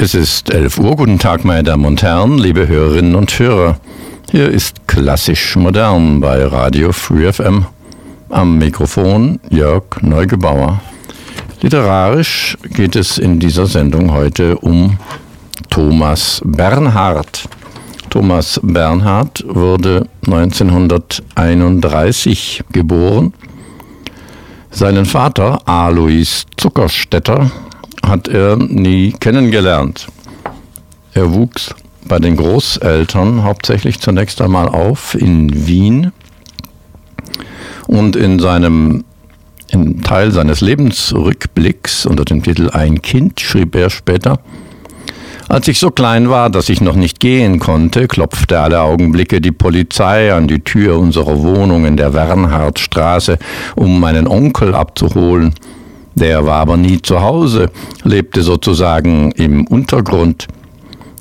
Es ist 11 Uhr. Guten Tag, meine Damen und Herren, liebe Hörerinnen und Hörer. Hier ist klassisch modern bei Radio Free FM. Am Mikrofon Jörg Neugebauer. Literarisch geht es in dieser Sendung heute um Thomas Bernhard. Thomas Bernhard wurde 1931 geboren. Seinen Vater Alois Zuckerstetter hat er nie kennengelernt. Er wuchs bei den Großeltern hauptsächlich zunächst einmal auf in Wien und in seinem im Teil seines Lebensrückblicks unter dem Titel Ein Kind schrieb er später, als ich so klein war, dass ich noch nicht gehen konnte, klopfte alle Augenblicke die Polizei an die Tür unserer Wohnung in der Wernhardstraße, um meinen Onkel abzuholen. Der war aber nie zu Hause, lebte sozusagen im Untergrund.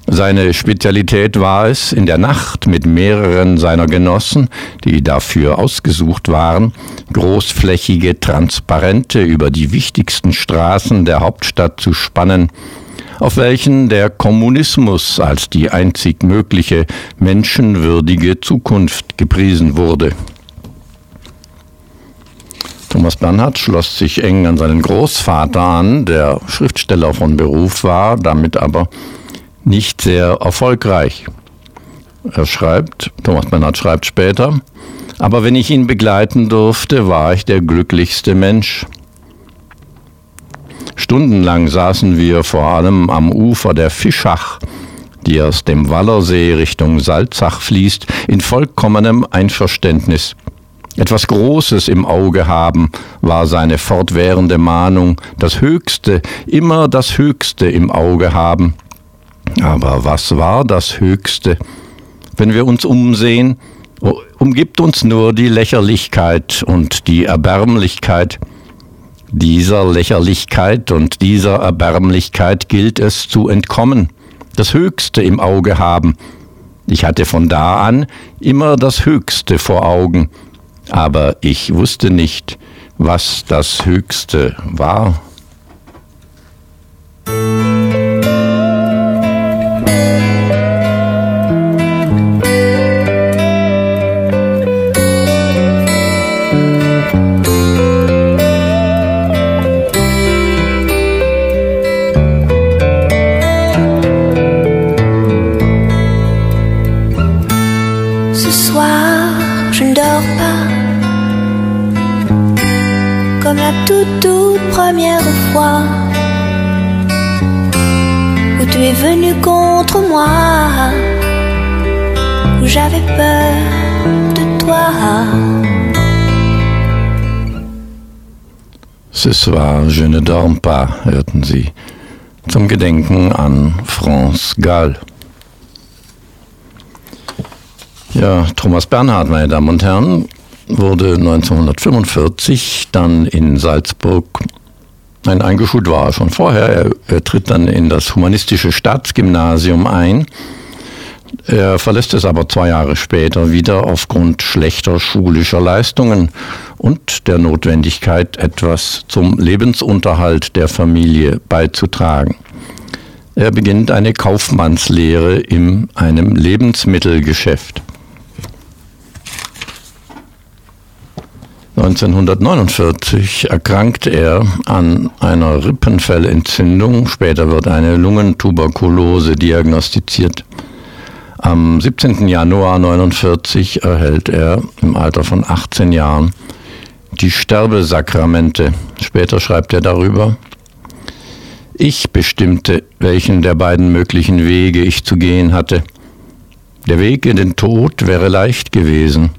Seine Spezialität war es, in der Nacht mit mehreren seiner Genossen, die dafür ausgesucht waren, großflächige Transparente über die wichtigsten Straßen der Hauptstadt zu spannen, auf welchen der Kommunismus als die einzig mögliche menschenwürdige Zukunft gepriesen wurde. Thomas Bernhard schloss sich eng an seinen Großvater an, der Schriftsteller von Beruf war, damit aber nicht sehr erfolgreich. Er schreibt, Thomas Bernhard schreibt später, aber wenn ich ihn begleiten durfte, war ich der glücklichste Mensch. Stundenlang saßen wir vor allem am Ufer der Fischach, die aus dem Wallersee Richtung Salzach fließt, in vollkommenem Einverständnis. Etwas Großes im Auge haben war seine fortwährende Mahnung, das Höchste, immer das Höchste im Auge haben. Aber was war das Höchste? Wenn wir uns umsehen, umgibt uns nur die Lächerlichkeit und die Erbärmlichkeit. Dieser Lächerlichkeit und dieser Erbärmlichkeit gilt es zu entkommen, das Höchste im Auge haben. Ich hatte von da an immer das Höchste vor Augen, aber ich wusste nicht, was das Höchste war. toute, venu contre moi, où j'avais peur de toi. Ce soir, je ne dors pas, hörten Sie, zum Gedenken an France Gall. Ja, Thomas Bernhard, meine Damen und Herren, wurde 1945 dann in Salzburg Nein, eingeschult war er schon vorher. Er, er, tritt dann in das humanistische Staatsgymnasium ein. Er verlässt es aber zwei Jahre später wieder aufgrund schlechter schulischer Leistungen und der Notwendigkeit, etwas zum Lebensunterhalt der Familie beizutragen. Er beginnt eine Kaufmannslehre in einem Lebensmittelgeschäft. 1949 erkrankt er an einer Rippenfellentzündung. Später wird eine Lungentuberkulose diagnostiziert. Am 17. Januar 1949 erhält er im Alter von 18 Jahren die Sterbesakramente. Später schreibt er darüber, ich bestimmte, welchen der beiden möglichen Wege ich zu gehen hatte. Der Weg in den Tod wäre leicht gewesen.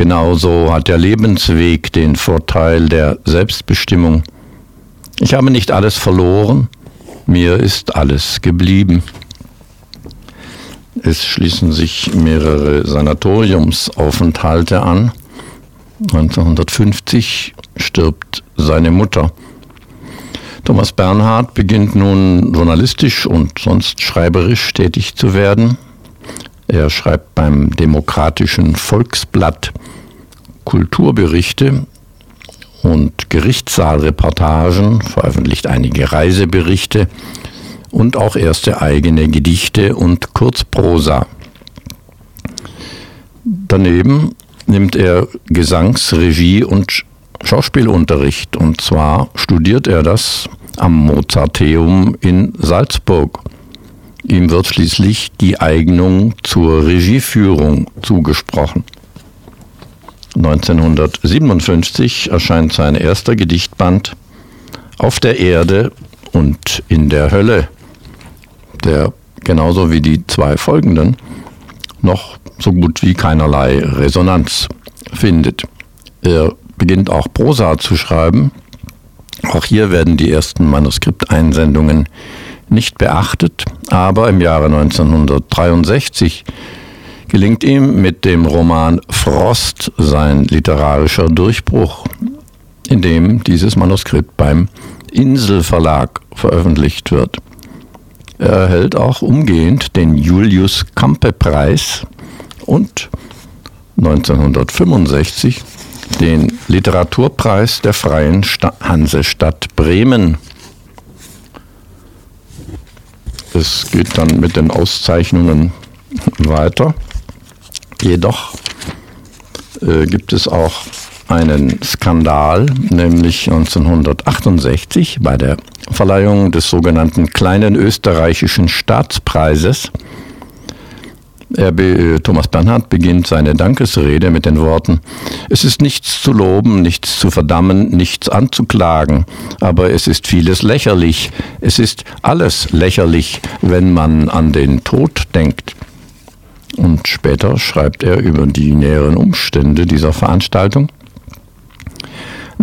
Genauso hat der Lebensweg den Vorteil der Selbstbestimmung. Ich habe nicht alles verloren, mir ist alles geblieben. Es schließen sich mehrere Sanatoriumsaufenthalte an. 1950 stirbt seine Mutter. Thomas Bernhard beginnt nun journalistisch und sonst schreiberisch tätig zu werden. Er schreibt beim Demokratischen Volksblatt Kulturberichte und Gerichtssaalreportagen, veröffentlicht einige Reiseberichte und auch erste eigene Gedichte und Kurzprosa. Daneben nimmt er Gesangs-, Regie- und Schauspielunterricht und zwar studiert er das am Mozarteum in Salzburg. Ihm wird schließlich die Eignung zur Regieführung zugesprochen. 1957 erscheint sein erster Gedichtband Auf der Erde und in der Hölle, der genauso wie die zwei folgenden noch so gut wie keinerlei Resonanz findet. Er beginnt auch Prosa zu schreiben. Auch hier werden die ersten Manuskripteinsendungen nicht beachtet, aber im Jahre 1963 gelingt ihm mit dem Roman Frost sein literarischer Durchbruch, in dem dieses Manuskript beim Inselverlag veröffentlicht wird. Er erhält auch umgehend den Julius Campe Preis und 1965 den Literaturpreis der Freien Hansestadt Bremen. Es geht dann mit den Auszeichnungen weiter. Jedoch äh, gibt es auch einen Skandal, nämlich 1968 bei der Verleihung des sogenannten kleinen österreichischen Staatspreises. RB äh, Thomas Bernhard beginnt seine Dankesrede mit den Worten, es ist nichts zu loben, nichts zu verdammen, nichts anzuklagen, aber es ist vieles lächerlich, es ist alles lächerlich, wenn man an den Tod denkt. Und später schreibt er über die näheren Umstände dieser Veranstaltung.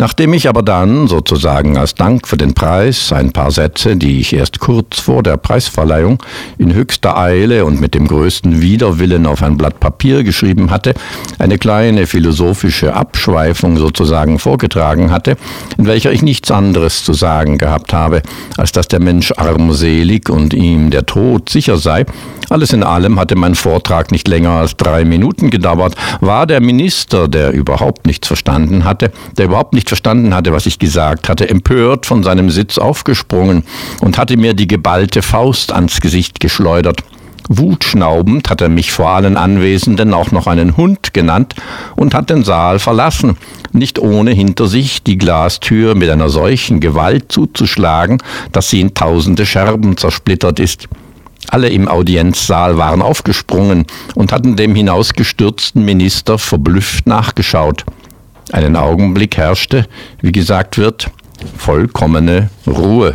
Nachdem ich aber dann, sozusagen als Dank für den Preis, ein paar Sätze, die ich erst kurz vor der Preisverleihung in höchster Eile und mit dem größten Widerwillen auf ein Blatt Papier geschrieben hatte, eine kleine philosophische Abschweifung sozusagen vorgetragen hatte, in welcher ich nichts anderes zu sagen gehabt habe, als dass der Mensch armselig und ihm der Tod sicher sei, alles in allem hatte mein Vortrag nicht länger als drei Minuten gedauert, war der Minister, der überhaupt nichts verstanden hatte, der überhaupt nicht verstanden hatte, was ich gesagt hatte, empört von seinem Sitz aufgesprungen und hatte mir die geballte Faust ans Gesicht geschleudert. Wutschnaubend hat er mich vor allen Anwesenden auch noch einen Hund genannt und hat den Saal verlassen, nicht ohne hinter sich die Glastür mit einer solchen Gewalt zuzuschlagen, dass sie in tausende Scherben zersplittert ist. Alle im Audienzsaal waren aufgesprungen und hatten dem hinausgestürzten Minister verblüfft nachgeschaut. Einen Augenblick herrschte, wie gesagt wird, vollkommene Ruhe.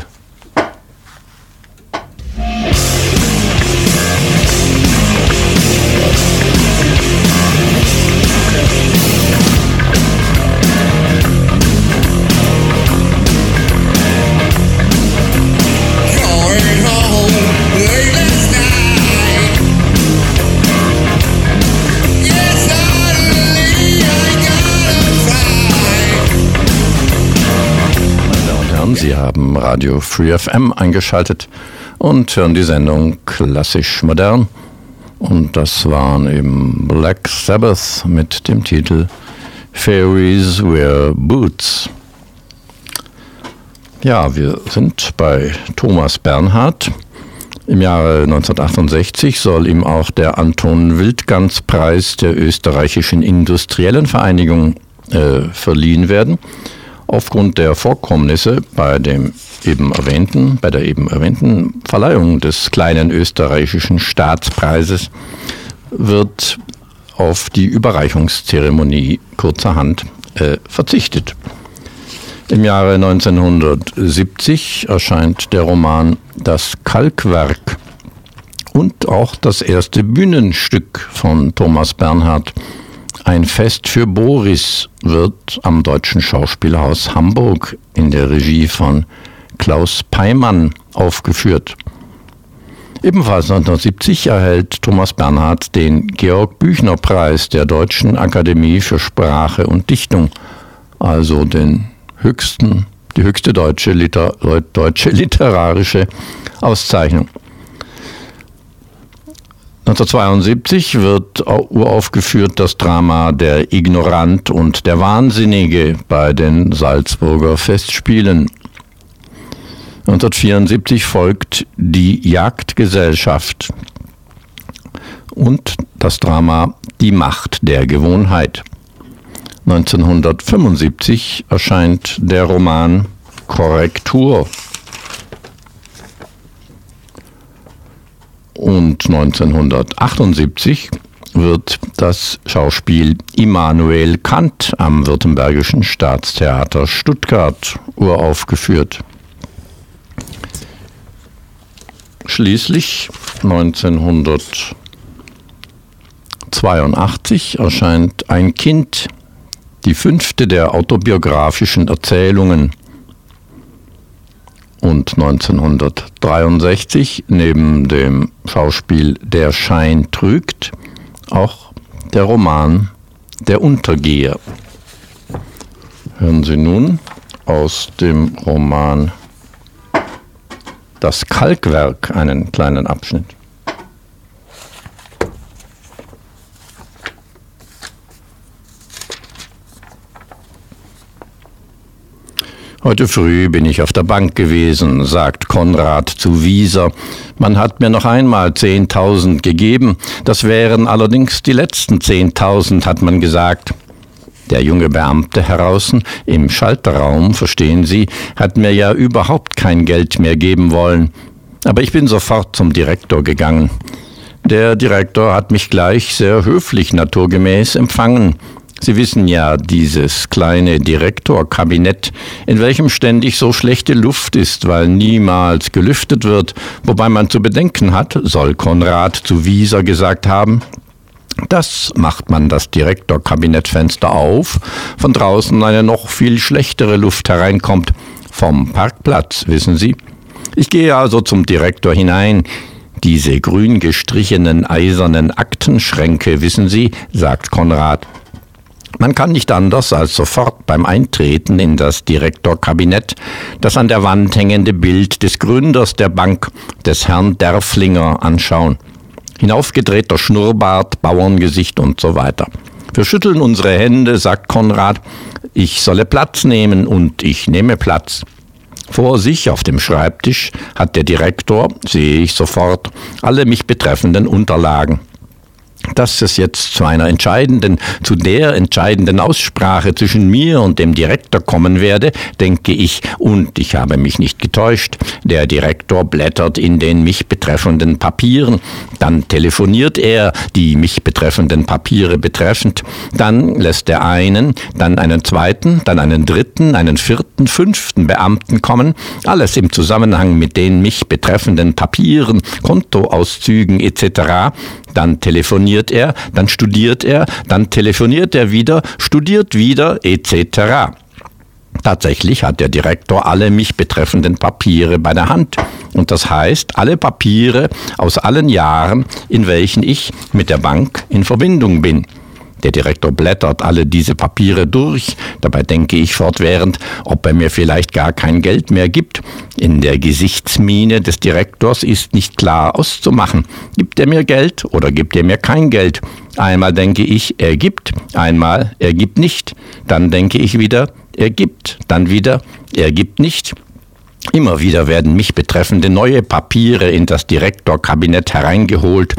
Radio Free FM eingeschaltet und hören die Sendung Klassisch Modern. Und das waren eben Black Sabbath mit dem Titel Fairies Wear Boots. Ja, wir sind bei Thomas Bernhard. Im Jahre 1968 soll ihm auch der Anton Wildgans Preis der österreichischen Industriellen Vereinigung äh, verliehen werden aufgrund der Vorkommnisse bei dem eben erwähnten, bei der eben erwähnten Verleihung des kleinen österreichischen Staatspreises wird auf die Überreichungszeremonie kurzerhand äh, verzichtet. Im Jahre 1970 erscheint der Roman Das Kalkwerk und auch das erste Bühnenstück von Thomas Bernhard ein Fest für Boris wird am Deutschen Schauspielhaus Hamburg in der Regie von Klaus Peimann aufgeführt. Ebenfalls 1970 erhält Thomas Bernhard den Georg Büchner Preis der Deutschen Akademie für Sprache und Dichtung, also den höchsten, die höchste deutsche, Liter, deutsche literarische Auszeichnung. 1972 wird uraufgeführt das Drama Der Ignorant und der Wahnsinnige bei den Salzburger Festspielen. 1974 folgt Die Jagdgesellschaft und das Drama Die Macht der Gewohnheit. 1975 erscheint der Roman Korrektur. Und 1978 wird das Schauspiel Immanuel Kant am Württembergischen Staatstheater Stuttgart uraufgeführt. Schließlich 1982 erscheint Ein Kind, die fünfte der autobiografischen Erzählungen. Und 1963 neben dem Schauspiel Der Schein trügt auch der Roman Der Untergeher. Hören Sie nun aus dem Roman Das Kalkwerk einen kleinen Abschnitt. Heute früh bin ich auf der Bank gewesen, sagt Konrad zu Wieser. Man hat mir noch einmal zehntausend gegeben. Das wären allerdings die letzten zehntausend, hat man gesagt. Der junge Beamte heraußen im Schalterraum, verstehen Sie, hat mir ja überhaupt kein Geld mehr geben wollen. Aber ich bin sofort zum Direktor gegangen. Der Direktor hat mich gleich sehr höflich naturgemäß empfangen. Sie wissen ja, dieses kleine Direktorkabinett, in welchem ständig so schlechte Luft ist, weil niemals gelüftet wird, wobei man zu bedenken hat, soll Konrad zu Wieser gesagt haben, das macht man das Direktorkabinettfenster auf, von draußen eine noch viel schlechtere Luft hereinkommt, vom Parkplatz, wissen Sie. Ich gehe also zum Direktor hinein. Diese grün gestrichenen eisernen Aktenschränke, wissen Sie, sagt Konrad, man kann nicht anders als sofort beim Eintreten in das Direktorkabinett das an der Wand hängende Bild des Gründers der Bank, des Herrn Derflinger, anschauen. Hinaufgedrehter Schnurrbart, Bauerngesicht und so weiter. Wir schütteln unsere Hände, sagt Konrad, ich solle Platz nehmen und ich nehme Platz. Vor sich auf dem Schreibtisch hat der Direktor, sehe ich sofort, alle mich betreffenden Unterlagen dass es jetzt zu einer entscheidenden, zu der entscheidenden Aussprache zwischen mir und dem Direktor kommen werde, denke ich, und ich habe mich nicht getäuscht. Der Direktor blättert in den mich betreffenden Papieren, dann telefoniert er die mich betreffenden Papiere betreffend, dann lässt er einen, dann einen zweiten, dann einen dritten, einen vierten, fünften Beamten kommen, alles im Zusammenhang mit den mich betreffenden Papieren, Kontoauszügen etc., dann telefoniert er, dann studiert er, dann telefoniert er wieder, studiert wieder etc. Tatsächlich hat der Direktor alle mich betreffenden Papiere bei der Hand. Und das heißt, alle Papiere aus allen Jahren, in welchen ich mit der Bank in Verbindung bin. Der Direktor blättert alle diese Papiere durch. Dabei denke ich fortwährend, ob er mir vielleicht gar kein Geld mehr gibt. In der Gesichtsmiene des Direktors ist nicht klar auszumachen. Gibt er mir Geld oder gibt er mir kein Geld? Einmal denke ich, er gibt, einmal er gibt nicht. Dann denke ich wieder, er gibt, dann wieder, er gibt nicht. Immer wieder werden mich betreffende neue Papiere in das Direktorkabinett hereingeholt.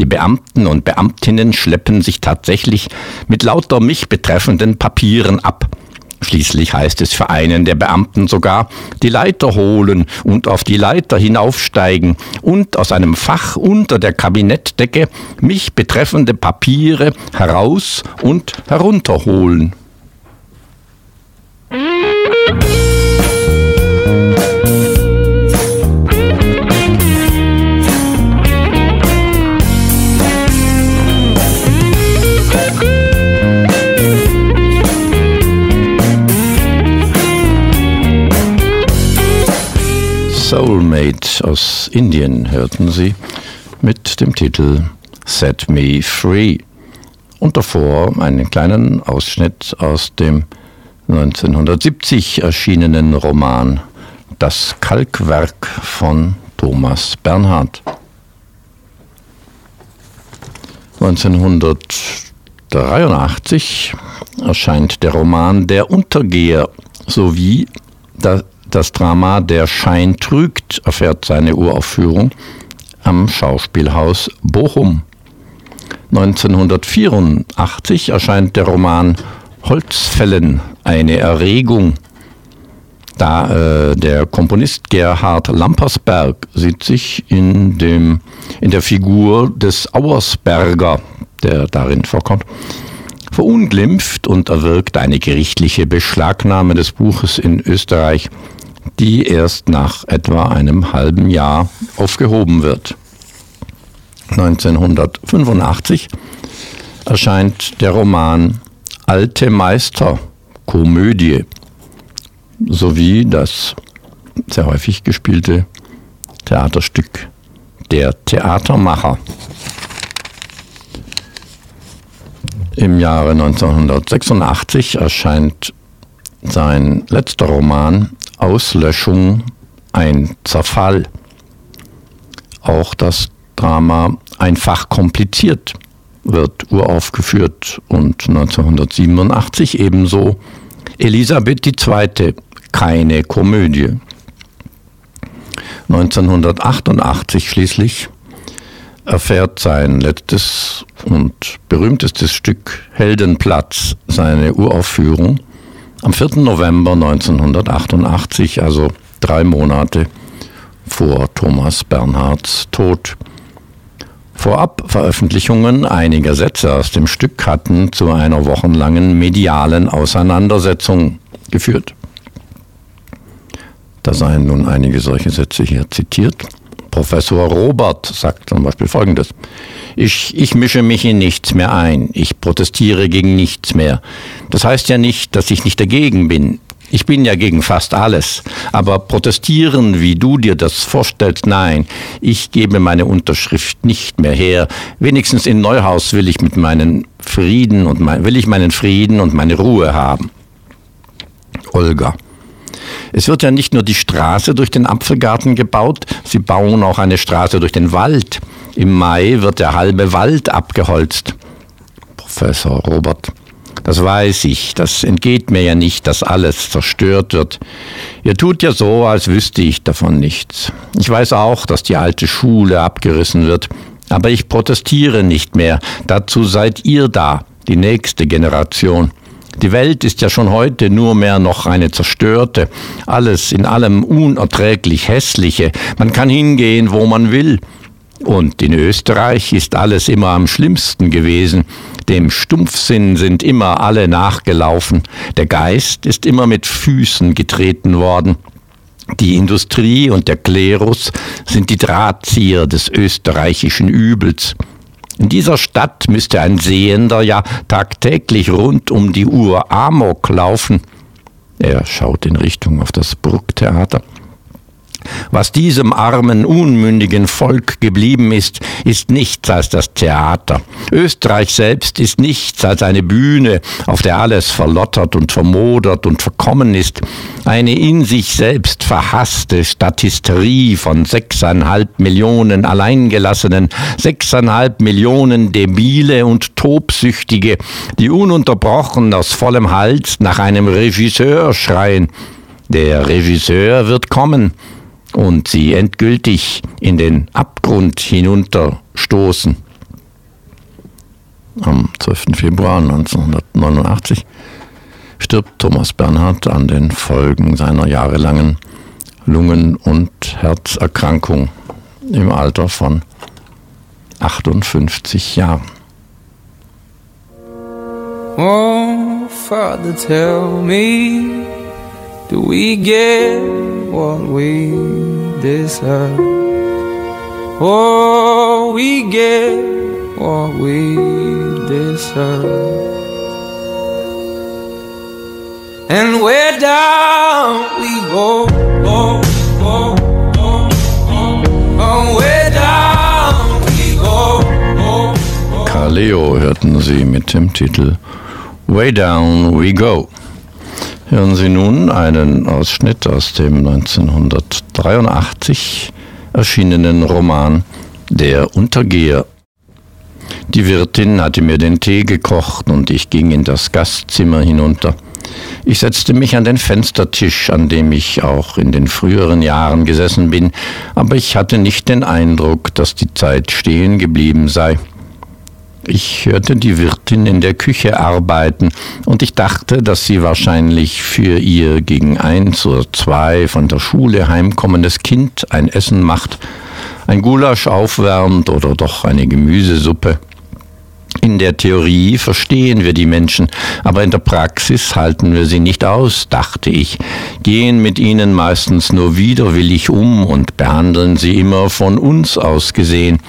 Die Beamten und Beamtinnen schleppen sich tatsächlich mit lauter mich betreffenden Papieren ab. Schließlich heißt es für einen der Beamten sogar, die Leiter holen und auf die Leiter hinaufsteigen und aus einem Fach unter der Kabinettdecke mich betreffende Papiere heraus und herunterholen. Soulmate aus Indien hörten Sie mit dem Titel Set Me Free und davor einen kleinen Ausschnitt aus dem 1970 erschienenen Roman Das Kalkwerk von Thomas Bernhard. 1983 erscheint der Roman Der Untergeher sowie Das Drama Der Schein trügt erfährt seine Uraufführung am Schauspielhaus Bochum. 1984 erscheint der Roman Holzfällen, eine Erregung. Da äh, der Komponist Gerhard Lampersberg sieht sich in, dem, in der Figur des Auersberger, der darin vorkommt, verunglimpft und erwirkt eine gerichtliche Beschlagnahme des Buches in Österreich, die erst nach etwa einem halben Jahr aufgehoben wird. 1985 erscheint der Roman Alte Meister, Komödie, sowie das sehr häufig gespielte Theaterstück Der Theatermacher. Im Jahre 1986 erscheint sein letzter Roman Auslöschung, ein Zerfall. Auch das Drama Einfach kompliziert wird uraufgeführt und 1987 ebenso Elisabeth II. Keine Komödie. 1988 schließlich erfährt sein letztes und berühmtestes Stück Heldenplatz seine Uraufführung am 4. November 1988, also drei Monate vor Thomas Bernhards Tod. Vorab-Veröffentlichungen einiger Sätze aus dem Stück hatten zu einer wochenlangen medialen Auseinandersetzung geführt. Da seien nun einige solche Sätze hier zitiert. Professor Robert sagt zum Beispiel Folgendes. Ich, ich mische mich in nichts mehr ein. Ich protestiere gegen nichts mehr. Das heißt ja nicht, dass ich nicht dagegen bin. Ich bin ja gegen fast alles. Aber protestieren, wie du dir das vorstellst, nein. Ich gebe meine Unterschrift nicht mehr her. Wenigstens in Neuhaus will ich mit meinen Frieden und mein, will ich meinen Frieden und meine Ruhe haben. Olga. Es wird ja nicht nur die Straße durch den Apfelgarten gebaut, sie bauen auch eine Straße durch den Wald. Im Mai wird der halbe Wald abgeholzt. Professor Robert. Das weiß ich, das entgeht mir ja nicht, dass alles zerstört wird. Ihr tut ja so, als wüsste ich davon nichts. Ich weiß auch, dass die alte Schule abgerissen wird, aber ich protestiere nicht mehr. Dazu seid ihr da, die nächste Generation. Die Welt ist ja schon heute nur mehr noch eine zerstörte, alles in allem unerträglich hässliche. Man kann hingehen, wo man will. Und in Österreich ist alles immer am schlimmsten gewesen. Dem Stumpfsinn sind immer alle nachgelaufen. Der Geist ist immer mit Füßen getreten worden. Die Industrie und der Klerus sind die Drahtzieher des österreichischen Übels. In dieser Stadt müsste ein Sehender ja tagtäglich rund um die Uhr Amok laufen. Er schaut in Richtung auf das Brucktheater. Was diesem armen, unmündigen Volk geblieben ist, ist nichts als das Theater. Österreich selbst ist nichts als eine Bühne, auf der alles verlottert und vermodert und verkommen ist. Eine in sich selbst verhasste Statisterie von sechseinhalb Millionen Alleingelassenen, sechseinhalb Millionen Debile und Tobsüchtige, die ununterbrochen aus vollem Hals nach einem Regisseur schreien. Der Regisseur wird kommen und sie endgültig in den Abgrund hinunterstoßen. Am 12. Februar 1989 stirbt Thomas Bernhard an den Folgen seiner jahrelangen Lungen- und Herzerkrankung im Alter von 58 Jahren. Oh, Father, tell me, do we get what we deserve. Oh, we get what we deserve. And where down we go, oh, oh, oh, oh, oh, where down we go, oh, oh. Kaleo hörten Sie mit dem Titel Way Down We Go. Hören Sie nun einen Ausschnitt aus dem 1983 erschienenen Roman Der Untergeher. Die Wirtin hatte mir den Tee gekocht und ich ging in das Gastzimmer hinunter. Ich setzte mich an den Fenstertisch, an dem ich auch in den früheren Jahren gesessen bin, aber ich hatte nicht den Eindruck, dass die Zeit stehen geblieben sei. Ich hörte die Wirtin in der Küche arbeiten und ich dachte, dass sie wahrscheinlich für ihr gegen eins oder zwei von der Schule heimkommendes Kind ein Essen macht, ein Gulasch aufwärmt oder doch eine Gemüsesuppe. In der Theorie verstehen wir die Menschen, aber in der Praxis halten wir sie nicht aus, dachte ich, gehen mit ihnen meistens nur widerwillig um und behandeln sie immer von uns aus gesehen.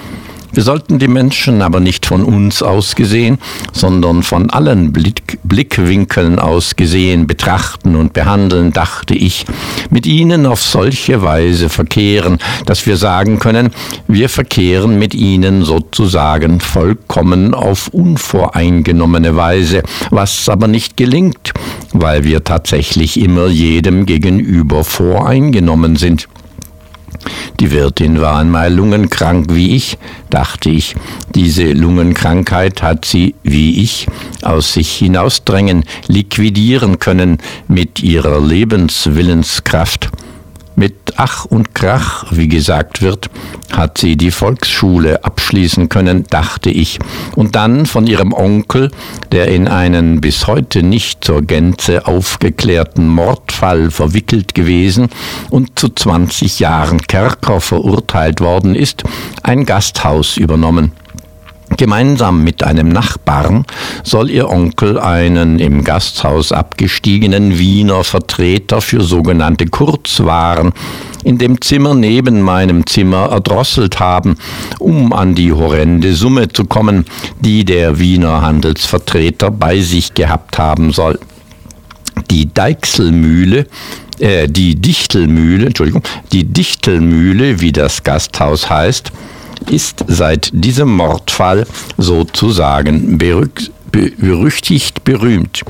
Wir sollten die Menschen aber nicht von uns aus gesehen, sondern von allen Blick Blickwinkeln aus gesehen betrachten und behandeln, dachte ich, mit ihnen auf solche Weise verkehren, dass wir sagen können, wir verkehren mit ihnen sozusagen vollkommen auf unvoreingenommene Weise, was aber nicht gelingt, weil wir tatsächlich immer jedem gegenüber voreingenommen sind. Die Wirtin war einmal lungenkrank wie ich, dachte ich. Diese Lungenkrankheit hat sie, wie ich, aus sich hinausdrängen, liquidieren können mit ihrer Lebenswillenskraft. Mit Ach und Krach, wie gesagt wird, hat sie die Volksschule abschließen können, dachte ich, und dann von ihrem Onkel, der in einen bis heute nicht zur Gänze aufgeklärten Mordfall verwickelt gewesen und zu 20 Jahren Kerker verurteilt worden ist, ein Gasthaus übernommen. Gemeinsam mit einem Nachbarn soll ihr Onkel einen im Gasthaus abgestiegenen Wiener Vertreter für sogenannte Kurzwaren in dem Zimmer neben meinem Zimmer erdrosselt haben, um an die horrende Summe zu kommen, die der Wiener Handelsvertreter bei sich gehabt haben soll. Die Deichselmühle äh, die Dichtelmühle, Entschuldigung, die Dichtelmühle, wie das Gasthaus heißt, ist seit diesem Mordfall sozusagen berüchtigt berühmt.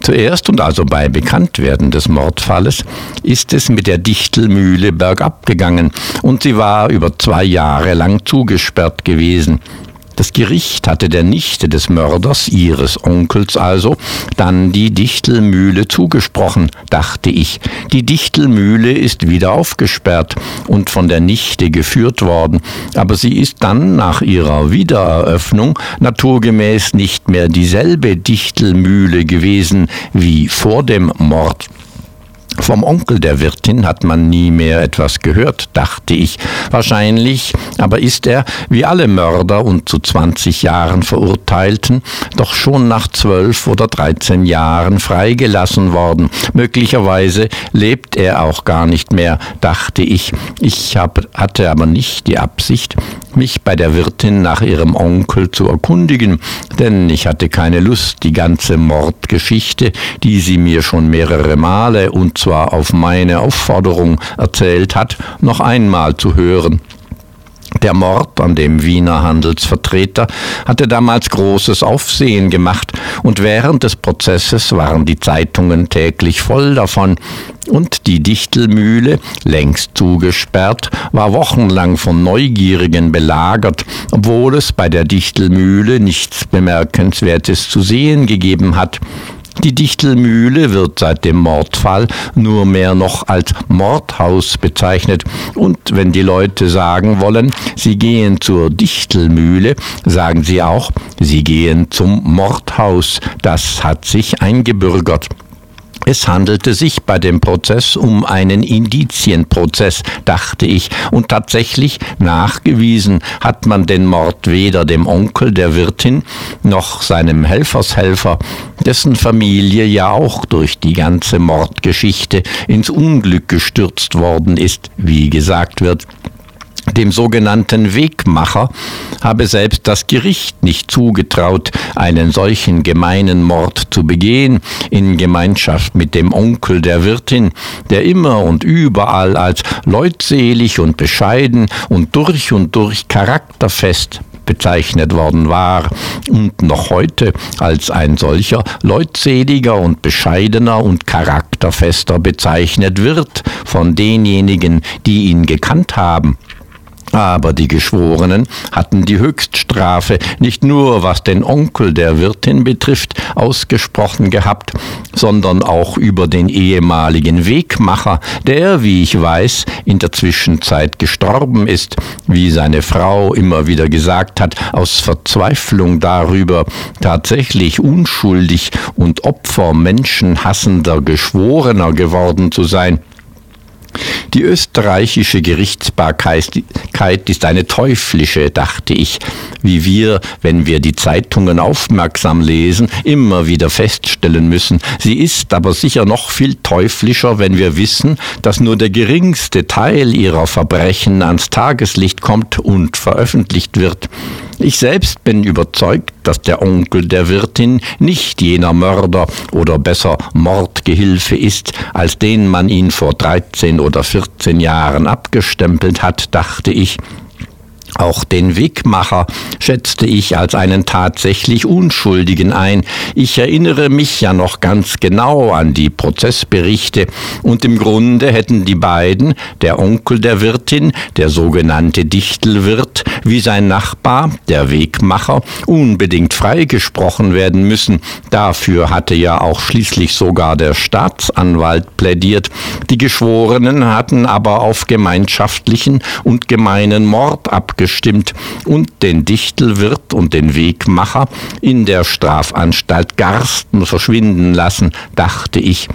Zuerst und also bei Bekanntwerden des Mordfalles ist es mit der Dichtelmühle bergab gegangen und sie war über zwei Jahre lang zugesperrt gewesen. Das Gericht hatte der Nichte des Mörders, ihres Onkels also, dann die Dichtelmühle zugesprochen, dachte ich. Die Dichtelmühle ist wieder aufgesperrt und von der Nichte geführt worden, aber sie ist dann nach ihrer Wiedereröffnung naturgemäß nicht mehr dieselbe Dichtelmühle gewesen wie vor dem Mord. Vom Onkel der Wirtin hat man nie mehr etwas gehört, dachte ich. Wahrscheinlich aber ist er, wie alle Mörder und zu 20 Jahren Verurteilten, doch schon nach zwölf oder dreizehn Jahren freigelassen worden. Möglicherweise lebt er auch gar nicht mehr, dachte ich. Ich hab, hatte aber nicht die Absicht, mich bei der Wirtin nach ihrem Onkel zu erkundigen, denn ich hatte keine Lust, die ganze Mordgeschichte, die sie mir schon mehrere Male und zwar auf meine Aufforderung erzählt hat, noch einmal zu hören. Der Mord an dem Wiener Handelsvertreter hatte damals großes Aufsehen gemacht und während des Prozesses waren die Zeitungen täglich voll davon und die Dichtelmühle, längst zugesperrt, war wochenlang von Neugierigen belagert, obwohl es bei der Dichtelmühle nichts Bemerkenswertes zu sehen gegeben hat. Die Dichtelmühle wird seit dem Mordfall nur mehr noch als Mordhaus bezeichnet. Und wenn die Leute sagen wollen, sie gehen zur Dichtelmühle, sagen sie auch, sie gehen zum Mordhaus. Das hat sich eingebürgert. Es handelte sich bei dem Prozess um einen Indizienprozess, dachte ich, und tatsächlich nachgewiesen hat man den Mord weder dem Onkel der Wirtin noch seinem Helfershelfer, dessen Familie ja auch durch die ganze Mordgeschichte ins Unglück gestürzt worden ist, wie gesagt wird dem sogenannten Wegmacher habe selbst das Gericht nicht zugetraut, einen solchen gemeinen Mord zu begehen, in Gemeinschaft mit dem Onkel der Wirtin, der immer und überall als leutselig und bescheiden und durch und durch charakterfest bezeichnet worden war und noch heute als ein solcher leutseliger und bescheidener und charakterfester bezeichnet wird von denjenigen, die ihn gekannt haben. Aber die Geschworenen hatten die Höchststrafe nicht nur was den Onkel der Wirtin betrifft ausgesprochen gehabt, sondern auch über den ehemaligen Wegmacher, der, wie ich weiß, in der Zwischenzeit gestorben ist, wie seine Frau immer wieder gesagt hat, aus Verzweiflung darüber, tatsächlich unschuldig und Opfer menschenhassender Geschworener geworden zu sein. Die österreichische Gerichtsbarkeit ist eine teuflische, dachte ich, wie wir, wenn wir die Zeitungen aufmerksam lesen, immer wieder feststellen müssen. Sie ist aber sicher noch viel teuflischer, wenn wir wissen, dass nur der geringste Teil ihrer Verbrechen ans Tageslicht kommt und veröffentlicht wird. Ich selbst bin überzeugt, dass der Onkel der Wirtin nicht jener Mörder oder besser Mordgehilfe ist, als den man ihn vor 13 oder 14 Jahren abgestempelt hat, dachte ich. Auch den Wegmacher schätzte ich als einen tatsächlich Unschuldigen ein. Ich erinnere mich ja noch ganz genau an die Prozessberichte und im Grunde hätten die beiden, der Onkel der Wirtin, der sogenannte Dichtelwirt, wie sein Nachbar, der Wegmacher, unbedingt freigesprochen werden müssen. Dafür hatte ja auch schließlich sogar der Staatsanwalt plädiert. Die Geschworenen hatten aber auf gemeinschaftlichen und gemeinen Mord abgestimmt abgestimmt und den Dichtelwirt und den Wegmacher in der Strafanstalt Garsten verschwinden lassen, dachte ich.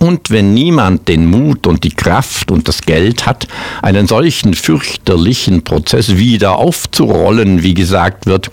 Und wenn niemand den Mut und die Kraft und das Geld hat, einen solchen fürchterlichen Prozess wieder aufzurollen, wie gesagt wird,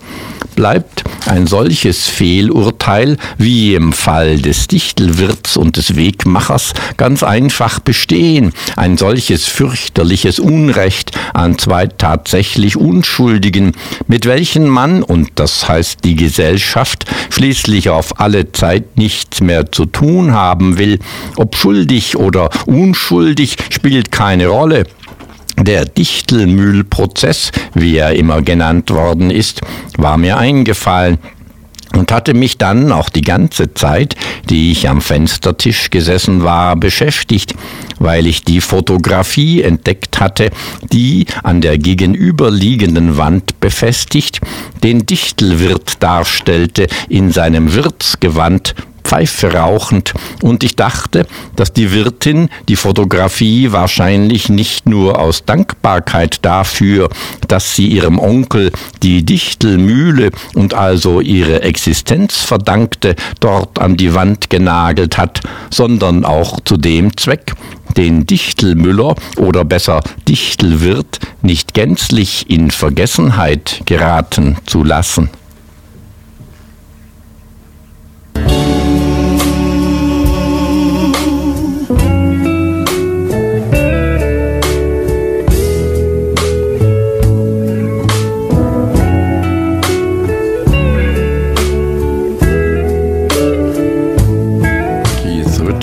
bleibt ein solches Fehlurteil wie im Fall des Dichtelwirts und des Wegmachers ganz einfach bestehen. Ein solches fürchterliches Unrecht an zwei tatsächlich Unschuldigen, mit welchen man, und das heißt die Gesellschaft, schließlich auf alle Zeit nichts mehr zu tun haben will. Ob schuldig oder unschuldig spielt keine Rolle. Der Dichtelmühlprozess, wie er immer genannt worden ist, war mir eingefallen und hatte mich dann auch die ganze Zeit, die ich am Fenstertisch gesessen war, beschäftigt, weil ich die Fotografie entdeckt hatte, die an der gegenüberliegenden Wand befestigt den Dichtelwirt darstellte in seinem Wirtsgewand Pfeife rauchend und ich dachte, dass die Wirtin die Fotografie wahrscheinlich nicht nur aus Dankbarkeit dafür, dass sie ihrem Onkel die Dichtelmühle und also ihre Existenz verdankte, dort an die Wand genagelt hat, sondern auch zu dem Zweck, den Dichtelmüller oder besser Dichtelwirt nicht gänzlich in Vergessenheit geraten zu lassen.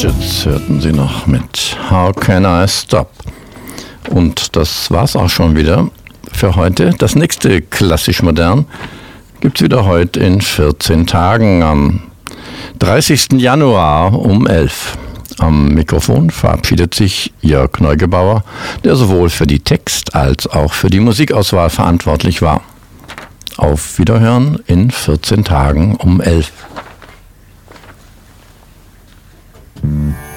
Hörten Sie noch mit How Can I Stop? Und das war's auch schon wieder für heute. Das nächste klassisch modern gibt's wieder heute in 14 Tagen am 30. Januar um 11. Am Mikrofon verabschiedet sich Jörg Neugebauer, der sowohl für die Text- als auch für die Musikauswahl verantwortlich war. Auf Wiederhören in 14 Tagen um 11. Mm-hmm.